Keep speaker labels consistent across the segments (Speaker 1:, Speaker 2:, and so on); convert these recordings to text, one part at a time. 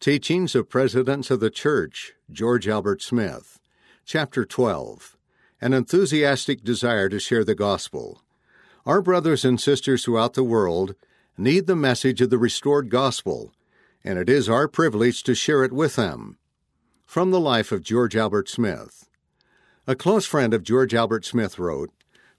Speaker 1: Teachings of Presidents of the Church, George Albert Smith. Chapter 12 An Enthusiastic Desire to Share the Gospel. Our brothers and sisters throughout the world need the message of the restored gospel, and it is our privilege to share it with them. From the life of George Albert Smith. A close friend of George Albert Smith wrote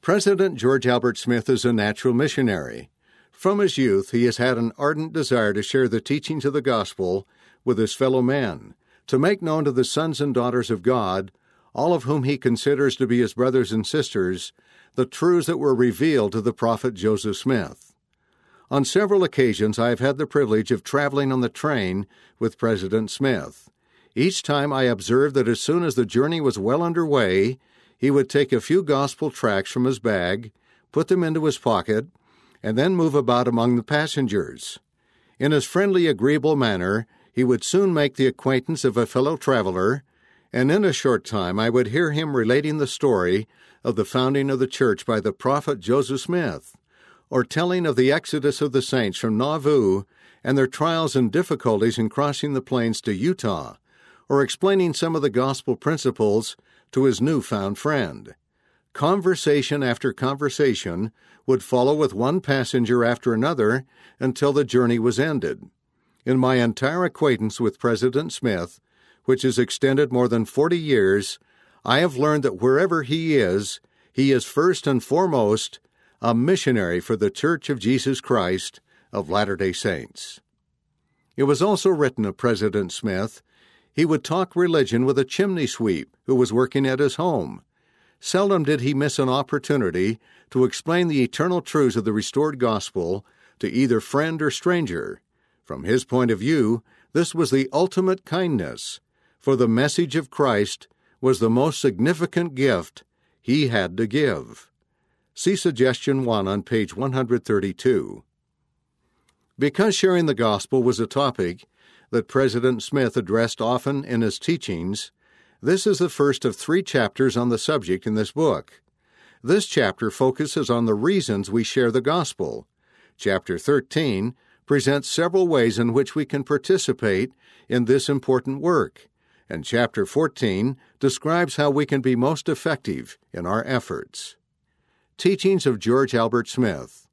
Speaker 1: President George Albert Smith is a natural missionary. From his youth, he has had an ardent desire to share the teachings of the gospel with his fellow men, to make known to the sons and daughters of God, all of whom he considers to be his brothers and sisters, the truths that were revealed to the prophet Joseph Smith. On several occasions, I have had the privilege of traveling on the train with President Smith. Each time I observed that as soon as the journey was well under way, he would take a few gospel tracts from his bag, put them into his pocket, and then move about among the passengers. In his friendly, agreeable manner, he would soon make the acquaintance of a fellow traveler, and in a short time I would hear him relating the story of the founding of the church by the prophet Joseph Smith, or telling of the exodus of the saints from Nauvoo and their trials and difficulties in crossing the plains to Utah, or explaining some of the gospel principles to his new-found friend. Conversation after conversation would follow with one passenger after another until the journey was ended. In my entire acquaintance with President Smith, which has extended more than 40 years, I have learned that wherever he is, he is first and foremost a missionary for the Church of Jesus Christ of Latter day Saints. It was also written of President Smith he would talk religion with a chimney sweep who was working at his home. Seldom did he miss an opportunity to explain the eternal truths of the restored gospel to either friend or stranger. From his point of view, this was the ultimate kindness, for the message of Christ was the most significant gift he had to give. See Suggestion 1 on page 132. Because sharing the gospel was a topic that President Smith addressed often in his teachings, this is the first of three chapters on the subject in this book. This chapter focuses on the reasons we share the gospel. Chapter 13 presents several ways in which we can participate in this important work, and Chapter 14 describes how we can be most effective in our efforts. Teachings of George Albert Smith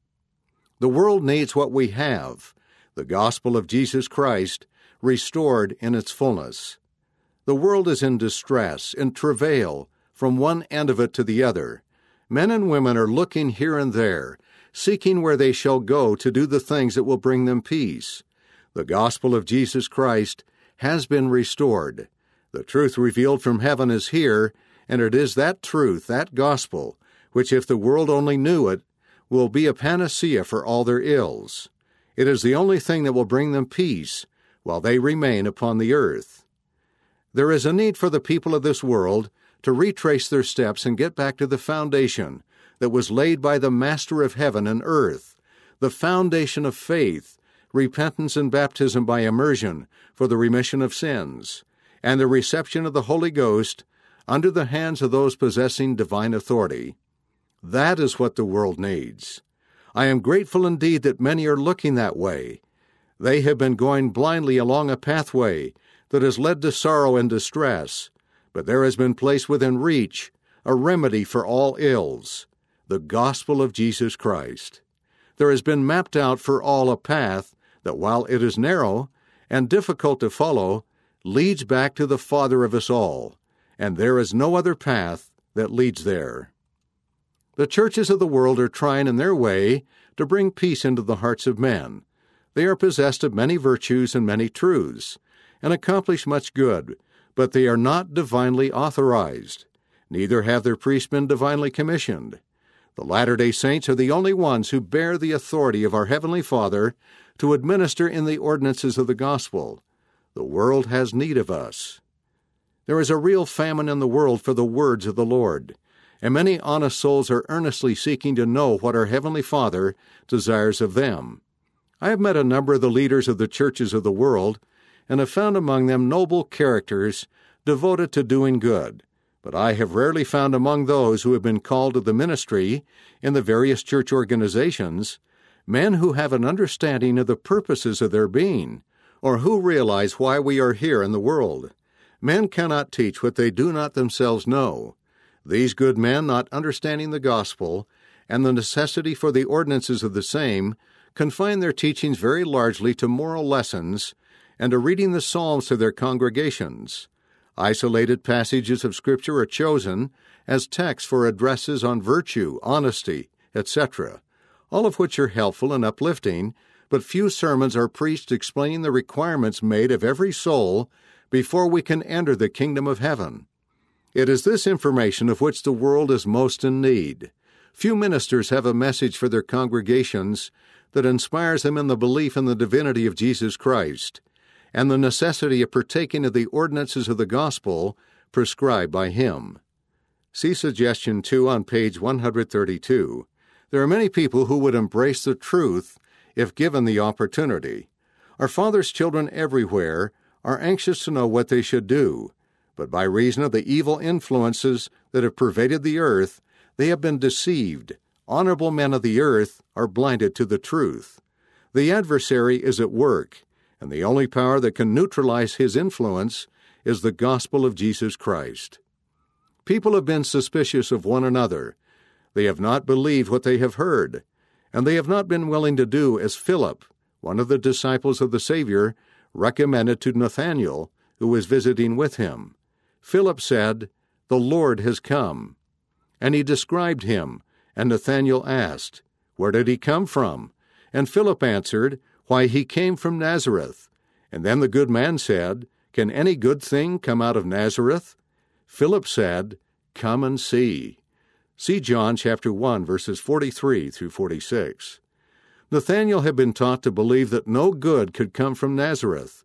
Speaker 1: The world needs what we have the gospel of Jesus Christ restored in its fullness. The world is in distress, in travail, from one end of it to the other. Men and women are looking here and there seeking where they shall go to do the things that will bring them peace. The gospel of Jesus Christ has been restored. The truth revealed from heaven is here, and it is that truth, that gospel, which, if the world only knew it, will be a panacea for all their ills. It is the only thing that will bring them peace while they remain upon the earth. There is a need for the people of this world to retrace their steps and get back to the foundation that was laid by the Master of heaven and earth, the foundation of faith, repentance and baptism by immersion for the remission of sins, and the reception of the Holy Ghost under the hands of those possessing divine authority. That is what the world needs. I am grateful indeed that many are looking that way. They have been going blindly along a pathway that has led to sorrow and distress, but there has been placed within reach a remedy for all ills the gospel of Jesus Christ. There has been mapped out for all a path that, while it is narrow and difficult to follow, leads back to the Father of us all, and there is no other path that leads there. The churches of the world are trying in their way to bring peace into the hearts of men. They are possessed of many virtues and many truths, and accomplish much good, but they are not divinely authorized. Neither have their priests been divinely commissioned. The Latter day Saints are the only ones who bear the authority of our Heavenly Father to administer in the ordinances of the gospel. The world has need of us. There is a real famine in the world for the words of the Lord, and many honest souls are earnestly seeking to know what our Heavenly Father desires of them. I have met a number of the leaders of the churches of the world, and have found among them noble characters devoted to doing good but I have rarely found among those who have been called to the ministry in the various church organizations men who have an understanding of the purposes of their being, or who realize why we are here in the world. Men cannot teach what they do not themselves know. These good men, not understanding the gospel and the necessity for the ordinances of the same, confine their teachings very largely to moral lessons and to reading the Psalms to their congregations. Isolated passages of Scripture are chosen as texts for addresses on virtue, honesty, etc., all of which are helpful and uplifting, but few sermons are preached explaining the requirements made of every soul before we can enter the kingdom of heaven. It is this information of which the world is most in need. Few ministers have a message for their congregations that inspires them in the belief in the divinity of Jesus Christ and the necessity of partaking of the ordinances of the gospel prescribed by Him. See suggestion 2 on page 132. There are many people who would embrace the truth if given the opportunity. Our Father's children everywhere are anxious to know what they should do, but by reason of the evil influences that have pervaded the earth, they have been deceived. Honorable men of the earth are blinded to the truth. The adversary is at work, and the only power that can neutralize his influence is the gospel of Jesus Christ. People have been suspicious of one another. They have not believed what they have heard, and they have not been willing to do as Philip, one of the disciples of the Savior, recommended to Nathanael, who was visiting with him. Philip said, The Lord has come. And he described him, and Nathanael asked, Where did he come from? And Philip answered, Why, he came from Nazareth. And then the good man said, Can any good thing come out of Nazareth? Philip said, Come and see. See John chapter 1 verses 43 through 46. Nathanael had been taught to believe that no good could come from Nazareth,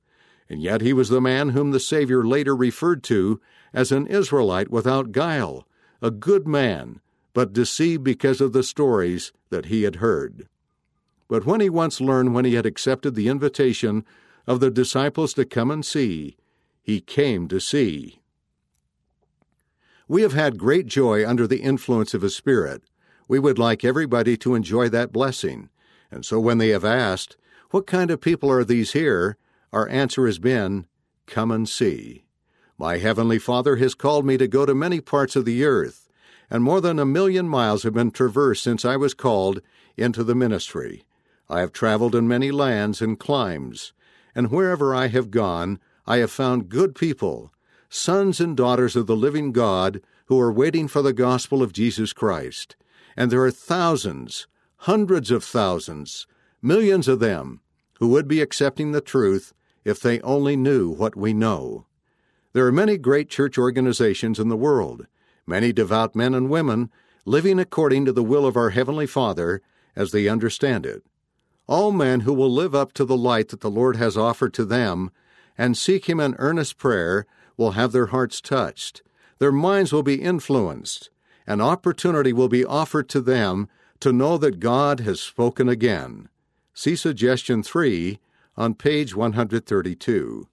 Speaker 1: and yet he was the man whom the Savior later referred to as an Israelite without guile, a good man, but deceived because of the stories that he had heard. But when he once learned when he had accepted the invitation of the disciples to come and see, he came to see. We have had great joy under the influence of His Spirit. We would like everybody to enjoy that blessing. And so when they have asked, What kind of people are these here? our answer has been, Come and see. My Heavenly Father has called me to go to many parts of the earth, and more than a million miles have been traversed since I was called into the ministry. I have traveled in many lands and climes, and wherever I have gone, I have found good people, sons and daughters of the living God, who are waiting for the gospel of Jesus Christ. And there are thousands, hundreds of thousands, millions of them, who would be accepting the truth if they only knew what we know. There are many great church organizations in the world, many devout men and women living according to the will of our Heavenly Father as they understand it. All men who will live up to the light that the Lord has offered to them and seek Him in earnest prayer will have their hearts touched, their minds will be influenced, an opportunity will be offered to them to know that God has spoken again. See suggestion 3 on page 132.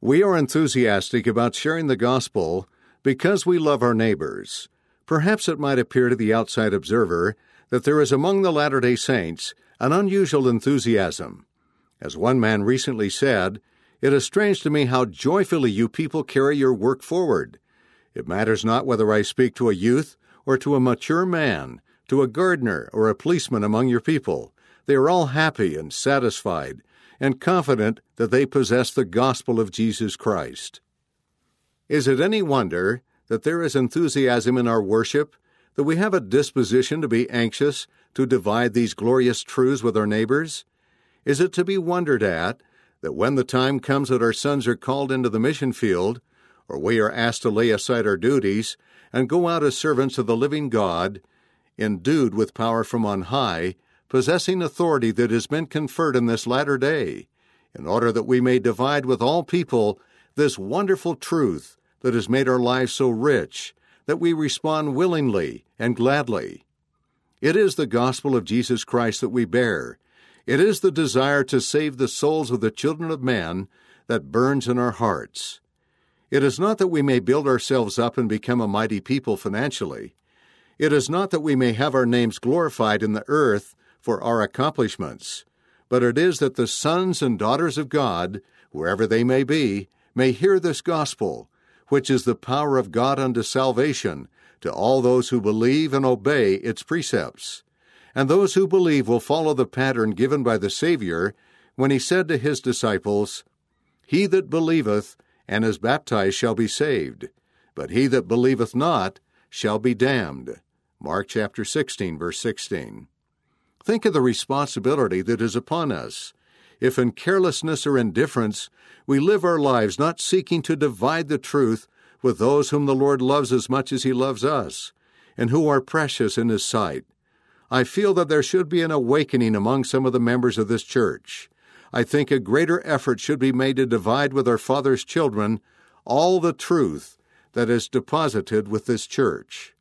Speaker 1: We are enthusiastic about sharing the gospel because we love our neighbors. Perhaps it might appear to the outside observer that there is among the Latter day Saints an unusual enthusiasm. As one man recently said, it is strange to me how joyfully you people carry your work forward. It matters not whether I speak to a youth or to a mature man, to a gardener or a policeman among your people. They are all happy and satisfied and confident that they possess the gospel of Jesus Christ. Is it any wonder that there is enthusiasm in our worship, that we have a disposition to be anxious to divide these glorious truths with our neighbors? Is it to be wondered at that when the time comes that our sons are called into the mission field, or we are asked to lay aside our duties and go out as servants of the living God, endued with power from on high, possessing authority that has been conferred in this latter day, in order that we may divide with all people this wonderful truth that has made our lives so rich that we respond willingly and gladly. It is the gospel of Jesus Christ that we bear. It is the desire to save the souls of the children of man that burns in our hearts. It is not that we may build ourselves up and become a mighty people financially. It is not that we may have our names glorified in the earth for our accomplishments, but it is that the sons and daughters of God wherever they may be, may hear this gospel, which is the power of God unto salvation to all those who believe and obey its precepts. And those who believe will follow the pattern given by the Savior when he said to his disciples, He that believeth and is baptized shall be saved, but he that believeth not shall be damned. Mark chapter 16, verse 16. Think of the responsibility that is upon us. If in carelessness or indifference we live our lives not seeking to divide the truth with those whom the Lord loves as much as He loves us, and who are precious in His sight, I feel that there should be an awakening among some of the members of this church. I think a greater effort should be made to divide with our Father's children all the truth that is deposited with this church.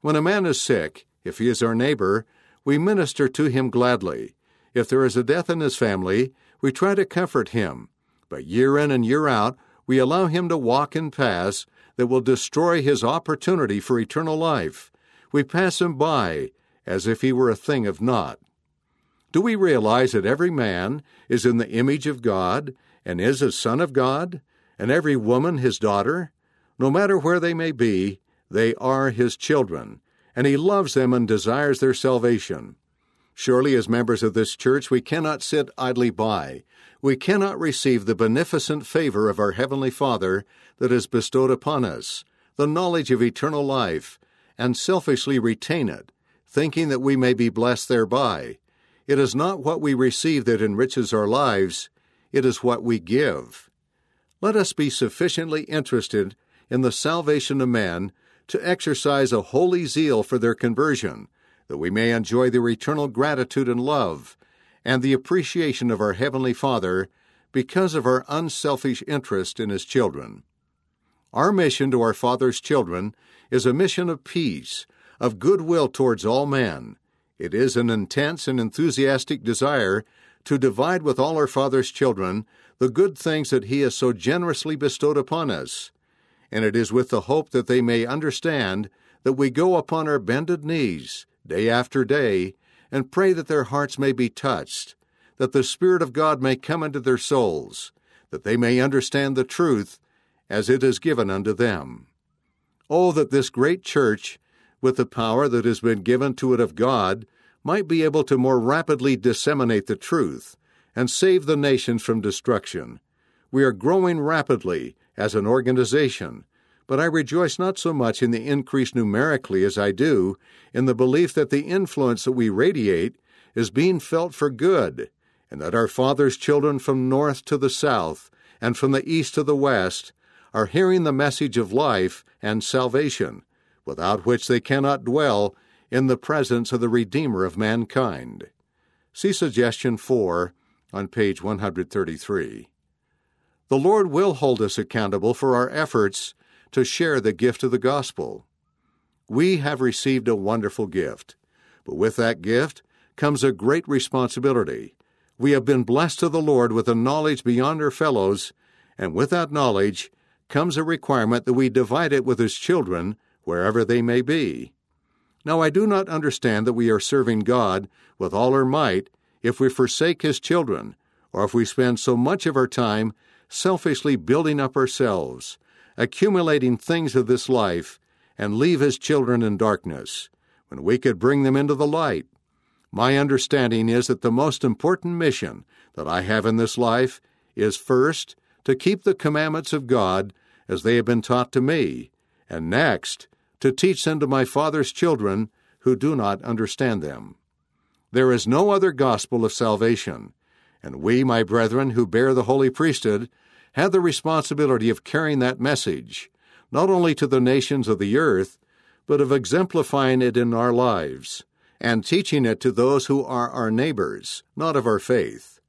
Speaker 1: When a man is sick, if he is our neighbor, we minister to him gladly. If there is a death in his family, we try to comfort him. But year in and year out, we allow him to walk in paths that will destroy his opportunity for eternal life. We pass him by as if he were a thing of naught. Do we realize that every man is in the image of God and is a son of God, and every woman his daughter? No matter where they may be, they are his children, and he loves them and desires their salvation. Surely, as members of this church, we cannot sit idly by. We cannot receive the beneficent favor of our Heavenly Father that is bestowed upon us, the knowledge of eternal life, and selfishly retain it, thinking that we may be blessed thereby. It is not what we receive that enriches our lives, it is what we give. Let us be sufficiently interested in the salvation of men to exercise a holy zeal for their conversion, that we may enjoy their eternal gratitude and love, and the appreciation of our Heavenly Father because of our unselfish interest in His children. Our mission to our Father's children is a mission of peace, of goodwill towards all men. It is an intense and enthusiastic desire to divide with all our Father's children the good things that He has so generously bestowed upon us. And it is with the hope that they may understand that we go upon our bended knees, day after day, and pray that their hearts may be touched, that the Spirit of God may come into their souls, that they may understand the truth as it is given unto them. Oh, that this great church, with the power that has been given to it of God, might be able to more rapidly disseminate the truth and save the nations from destruction. We are growing rapidly as an organization, but I rejoice not so much in the increase numerically as I do in the belief that the influence that we radiate is being felt for good, and that our Father's children from north to the south and from the east to the west are hearing the message of life and salvation, without which they cannot dwell in the presence of the Redeemer of mankind. See Suggestion 4 on page 133. The Lord will hold us accountable for our efforts to share the gift of the gospel. We have received a wonderful gift, but with that gift comes a great responsibility. We have been blessed to the Lord with a knowledge beyond our fellows, and with that knowledge comes a requirement that we divide it with His children wherever they may be. Now, I do not understand that we are serving God with all our might if we forsake His children, or if we spend so much of our time selfishly building up ourselves, accumulating things of this life, and leave His children in darkness, when we could bring them into the light. My understanding is that the most important mission that I have in this life is first, to keep the commandments of God as they have been taught to me, and next, to teach them to my Father's children who do not understand them. There is no other gospel of salvation, and we, my brethren, who bear the holy priesthood, have the responsibility of carrying that message, not only to the nations of the earth, but of exemplifying it in our lives, and teaching it to those who are our neighbors, not of our faith.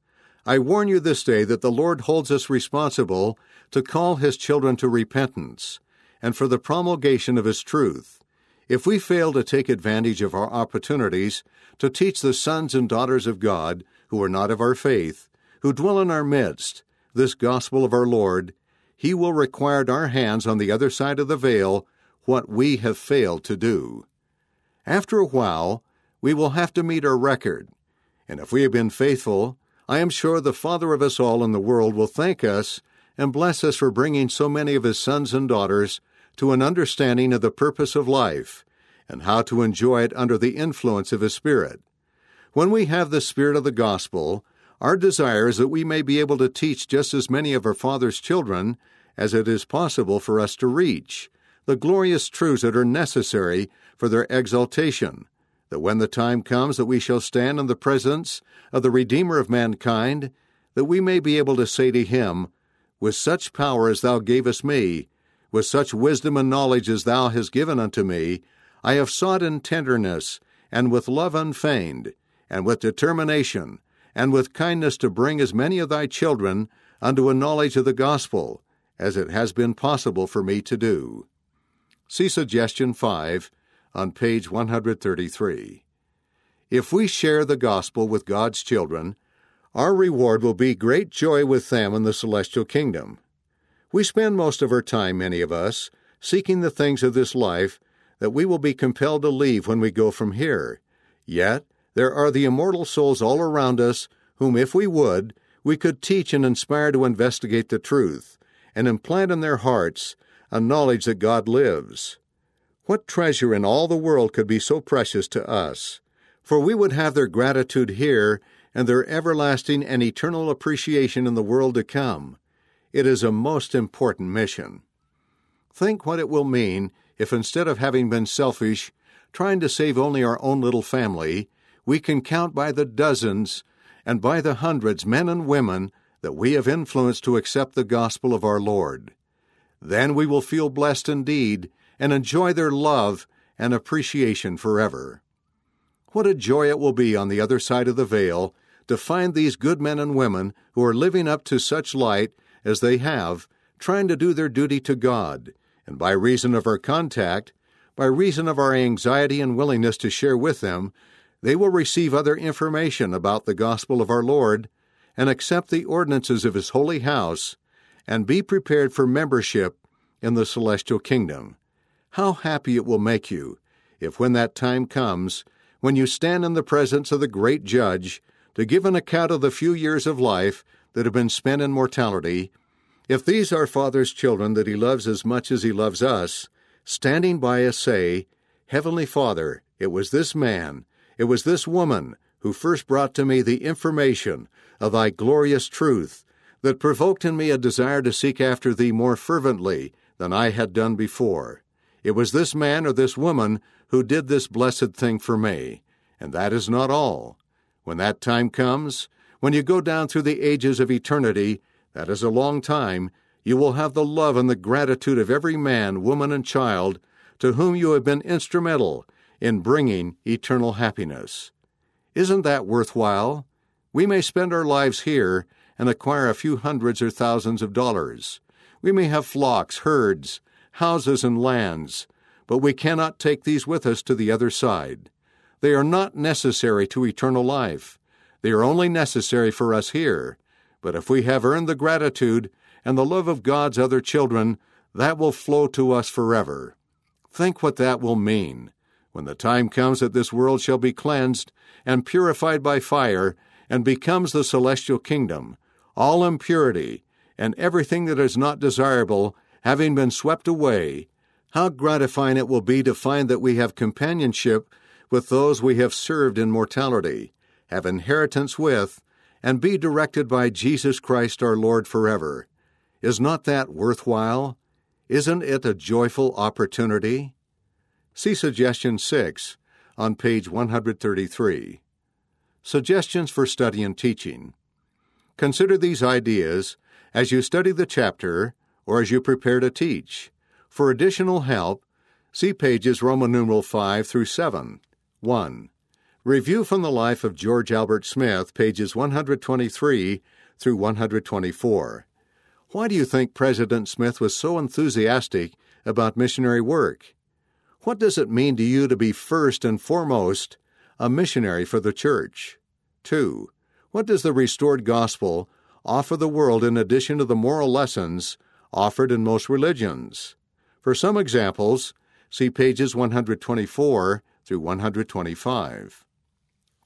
Speaker 1: I warn you this day that the Lord holds us responsible to call His children to repentance and for the promulgation of His truth. If we fail to take advantage of our opportunities to teach the sons and daughters of God who are not of our faith, who dwell in our midst, this gospel of our Lord, He will require at our hands on the other side of the veil what we have failed to do. After a while, we will have to meet our record, and if we have been faithful, I am sure the Father of us all in the world will thank us and bless us for bringing so many of his sons and daughters to an understanding of the purpose of life and how to enjoy it under the influence of his Spirit. When we have the Spirit of the gospel, our desire is that we may be able to teach just as many of our Father's children as it is possible for us to reach the glorious truths that are necessary for their exaltation, that when the time comes that we shall stand in the presence of the Redeemer of mankind, that we may be able to say to him, With such power as thou gavest me, with such wisdom and knowledge as thou hast given unto me, I have sought in tenderness, and with love unfeigned, and with determination, and with kindness to bring as many of thy children unto a knowledge of the gospel, as it has been possible for me to do. See Suggestion 5 on page 133. If we share the gospel with God's children, our reward will be great joy with them in the celestial kingdom. We spend most of our time, many of us, seeking the things of this life that we will be compelled to leave when we go from here. Yet, there are the immortal souls all around us whom, if we would, we could teach and inspire to investigate the truth, and implant in their hearts a knowledge that God lives. What treasure in all the world could be so precious to us? For we would have their gratitude here and their everlasting and eternal appreciation in the world to come. It is a most important mission. Think what it will mean if instead of having been selfish, trying to save only our own little family, we can count by the dozens and by the hundreds men and women that we have influenced to accept the gospel of our Lord. Then we will feel blessed indeed and enjoy their love and appreciation forever. What a joy it will be on the other side of the veil to find these good men and women who are living up to such light as they have, trying to do their duty to God, and by reason of our contact, by reason of our anxiety and willingness to share with them, they will receive other information about the gospel of our Lord and accept the ordinances of His holy house and be prepared for membership in the celestial kingdom. How happy it will make you if, when that time comes, when you stand in the presence of the great Judge to give an account of the few years of life that have been spent in mortality, if these are Father's children that He loves as much as He loves us, standing by us say, Heavenly Father, it was this man, it was this woman who first brought to me the information of Thy glorious truth that provoked in me a desire to seek after Thee more fervently than I had done before. It was this man or this woman who did this blessed thing for me. And that is not all. When that time comes, when you go down through the ages of eternity, that is a long time, you will have the love and the gratitude of every man, woman, and child to whom you have been instrumental in bringing eternal happiness. Isn't that worthwhile? We may spend our lives here and acquire a few hundreds or thousands of dollars. We may have flocks, herds, houses, and lands, but we cannot take these with us to the other side. They are not necessary to eternal life. They are only necessary for us here. But if we have earned the gratitude and the love of God's other children, that will flow to us forever. Think what that will mean. When the time comes that this world shall be cleansed and purified by fire and becomes the celestial kingdom, all impurity and everything that is not desirable having been swept away, how gratifying it will be to find that we have companionship with those we have served in mortality, have inheritance with, and be directed by Jesus Christ our Lord forever. Is not that worthwhile? Isn't it a joyful opportunity? See Suggestion 6 on page 133. Suggestions for Study and Teaching. Consider these ideas as you study the chapter or as you prepare to teach. For additional help, see pages Roman numeral 5 through 7. 1. Review from the life of George Albert Smith, pages 123 through 124. Why do you think President Smith was so enthusiastic about missionary work? What does it mean to you to be first and foremost a missionary for the church? 2. What does the restored gospel offer the world in addition to the moral lessons offered in most religions. For some examples, see pages 124 through 125.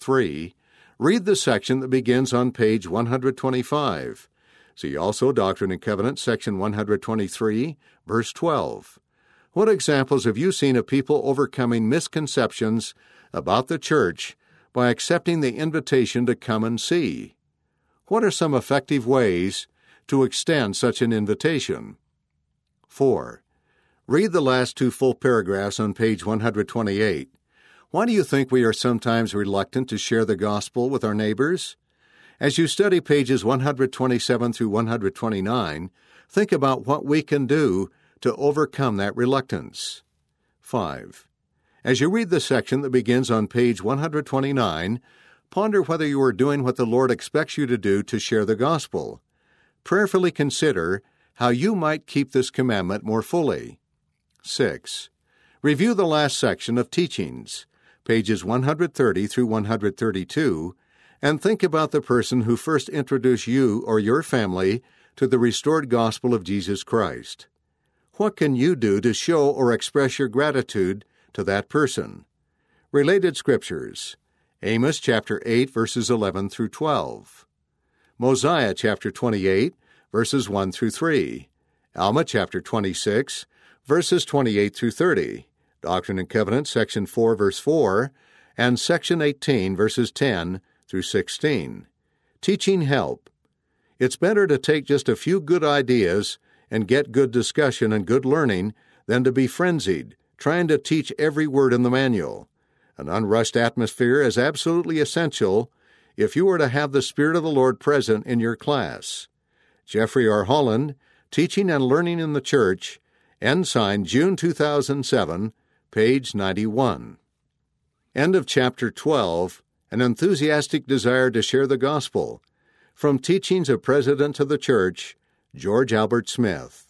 Speaker 1: 3. Read the section that begins on page 125. See also Doctrine and Covenants, section 123, verse 12. What examples have you seen of people overcoming misconceptions about the church by accepting the invitation to come and see? What are some effective ways to extend such an invitation? 4. Read the last two full paragraphs on page 128. Why do you think we are sometimes reluctant to share the gospel with our neighbors? As you study pages 127 through 129, think about what we can do to overcome that reluctance. 5. As you read the section that begins on page 129, ponder whether you are doing what the Lord expects you to do to share the gospel. Prayerfully consider how you might keep this commandment more fully. 6. Review the last section of Teachings, pages 130 through 132, and think about the person who first introduced you or your family to the restored gospel of Jesus Christ. What can you do to show or express your gratitude to that person? Related scriptures Amos chapter 8, verses 11 through 12, Mosiah chapter 28, verses 1 through 3, Alma chapter 26, verses 28 through 30, Doctrine and Covenants, section 4, verse 4, and section 18, verses 10 through 16. Teaching help. It's better to take just a few good ideas and get good discussion and good learning than to be frenzied, trying to teach every word in the manual. An unrushed atmosphere is absolutely essential if you are to have the Spirit of the Lord present in your class. Jeffrey R. Holland, Teaching and Learning in the Church, Ensign, June 2007, page 91. End of chapter 12 An Enthusiastic Desire to Share the Gospel. From Teachings of President of the Church, George Albert Smith.